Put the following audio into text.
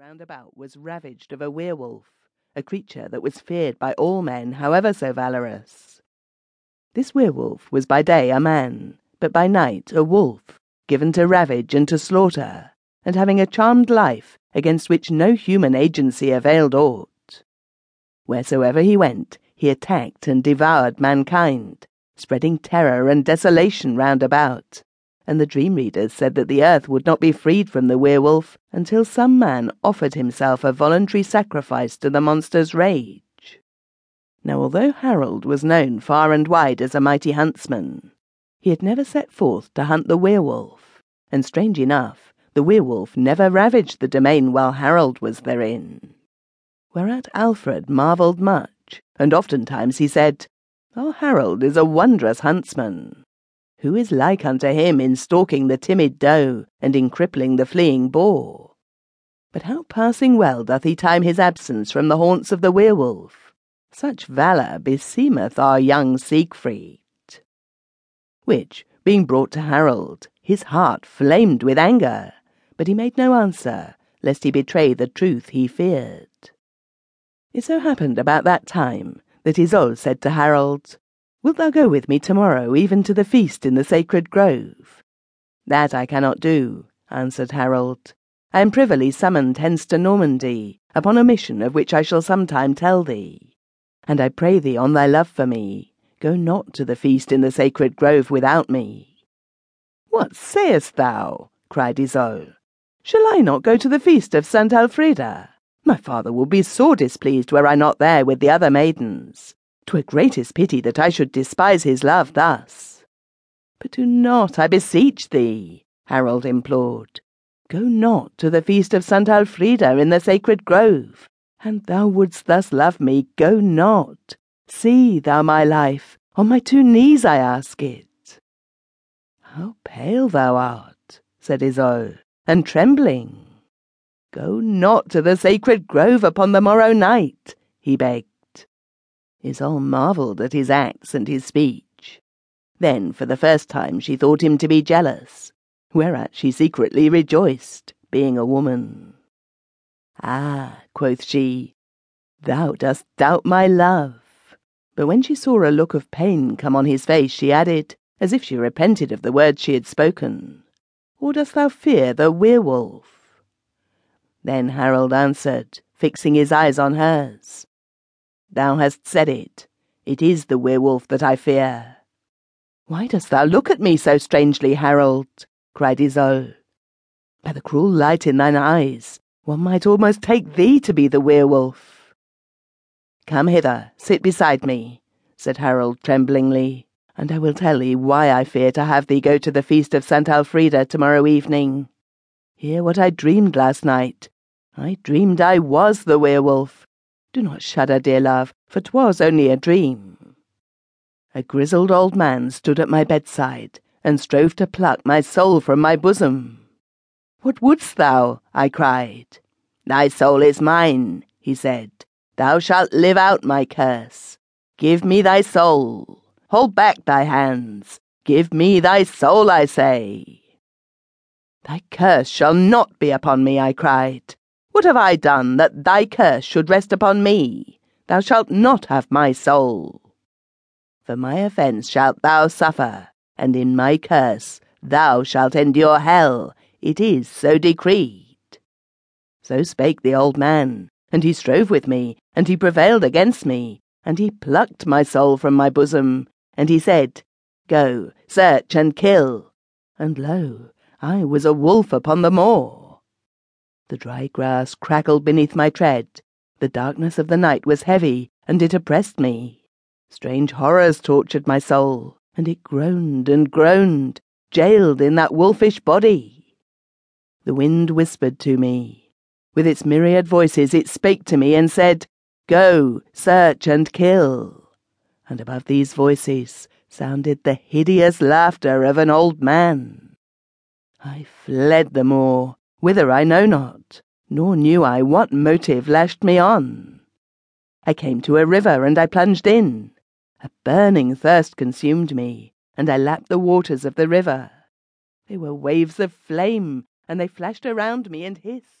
round about was ravaged of a werewolf, a creature that was feared by all men, however so valorous. This werewolf was by day a man, but by night a wolf, given to ravage and to slaughter, and having a charmed life against which no human agency availed aught. Wheresoever he went, he attacked and devoured mankind, spreading terror and desolation round about and the dream readers said that the earth would not be freed from the werewolf until some man offered himself a voluntary sacrifice to the monster's rage. Now, although Harold was known far and wide as a mighty huntsman, he had never set forth to hunt the werewolf, and strange enough, the werewolf never ravaged the domain while Harold was therein. Whereat Alfred marvelled much, and oftentimes he said, Our Harold is a wondrous huntsman. Who is like unto him in stalking the timid doe, and in crippling the fleeing boar? But how passing well doth he time his absence from the haunts of the werewolf! Such valour beseemeth our young Siegfried. Which, being brought to Harold, his heart flamed with anger, but he made no answer, lest he betray the truth he feared. It so happened about that time that Isolde said to Harold, Wilt thou go with me tomorrow, even to the feast in the sacred grove? That I cannot do, answered Harold. I am privily summoned hence to Normandy, upon a mission of which I shall sometime tell thee. And I pray thee, on thy love for me, go not to the feast in the sacred grove without me. What sayest thou? cried Isolde. Shall I not go to the feast of St. Alfrida? My father will be sore displeased were I not there with the other maidens. 'Twere greatest pity that I should despise his love thus. But do not, I beseech thee, Harold implored. Go not to the feast of St. Alfrida in the sacred grove. And thou wouldst thus love me, go not. See, thou my life, on my two knees I ask it. How pale thou art, said Isolde, and trembling. Go not to the sacred grove upon the morrow night, he begged. Isolde marvelled at his acts and his speech. Then, for the first time, she thought him to be jealous, whereat she secretly rejoiced, being a woman. Ah, quoth she, thou dost doubt my love. But when she saw a look of pain come on his face, she added, as if she repented of the words she had spoken, Or dost thou fear the werewolf? Then Harold answered, fixing his eyes on hers, Thou hast said it. It is the werewolf that I fear. Why dost thou look at me so strangely, Harold? cried Isolde. By the cruel light in thine eyes, one might almost take thee to be the werewolf. Come hither, sit beside me, said Harold tremblingly, and I will tell thee why I fear to have thee go to the feast of St. Alfrida tomorrow evening. Hear what I dreamed last night. I dreamed I was the werewolf, do not shudder, dear love, for 'twas only a dream. A grizzled old man stood at my bedside, and strove to pluck my soul from my bosom. What wouldst thou? I cried. Thy soul is mine, he said. Thou shalt live out my curse. Give me thy soul. Hold back thy hands. Give me thy soul, I say. Thy curse shall not be upon me, I cried. What have I done that thy curse should rest upon me? Thou shalt not have my soul. For my offence shalt thou suffer, and in my curse thou shalt endure hell. It is so decreed. So spake the old man, and he strove with me, and he prevailed against me, and he plucked my soul from my bosom, and he said, Go, search and kill. And lo, I was a wolf upon the moor. The dry grass crackled beneath my tread. The darkness of the night was heavy, and it oppressed me. Strange horrors tortured my soul, and it groaned and groaned, jailed in that wolfish body. The wind whispered to me. With its myriad voices it spake to me and said, Go, search and kill. And above these voices sounded the hideous laughter of an old man. I fled the moor, whither I know not, nor knew I what motive lashed me on. I came to a river, and I plunged in. A burning thirst consumed me, and I lapped the waters of the river. They were waves of flame, and they flashed around me and hissed.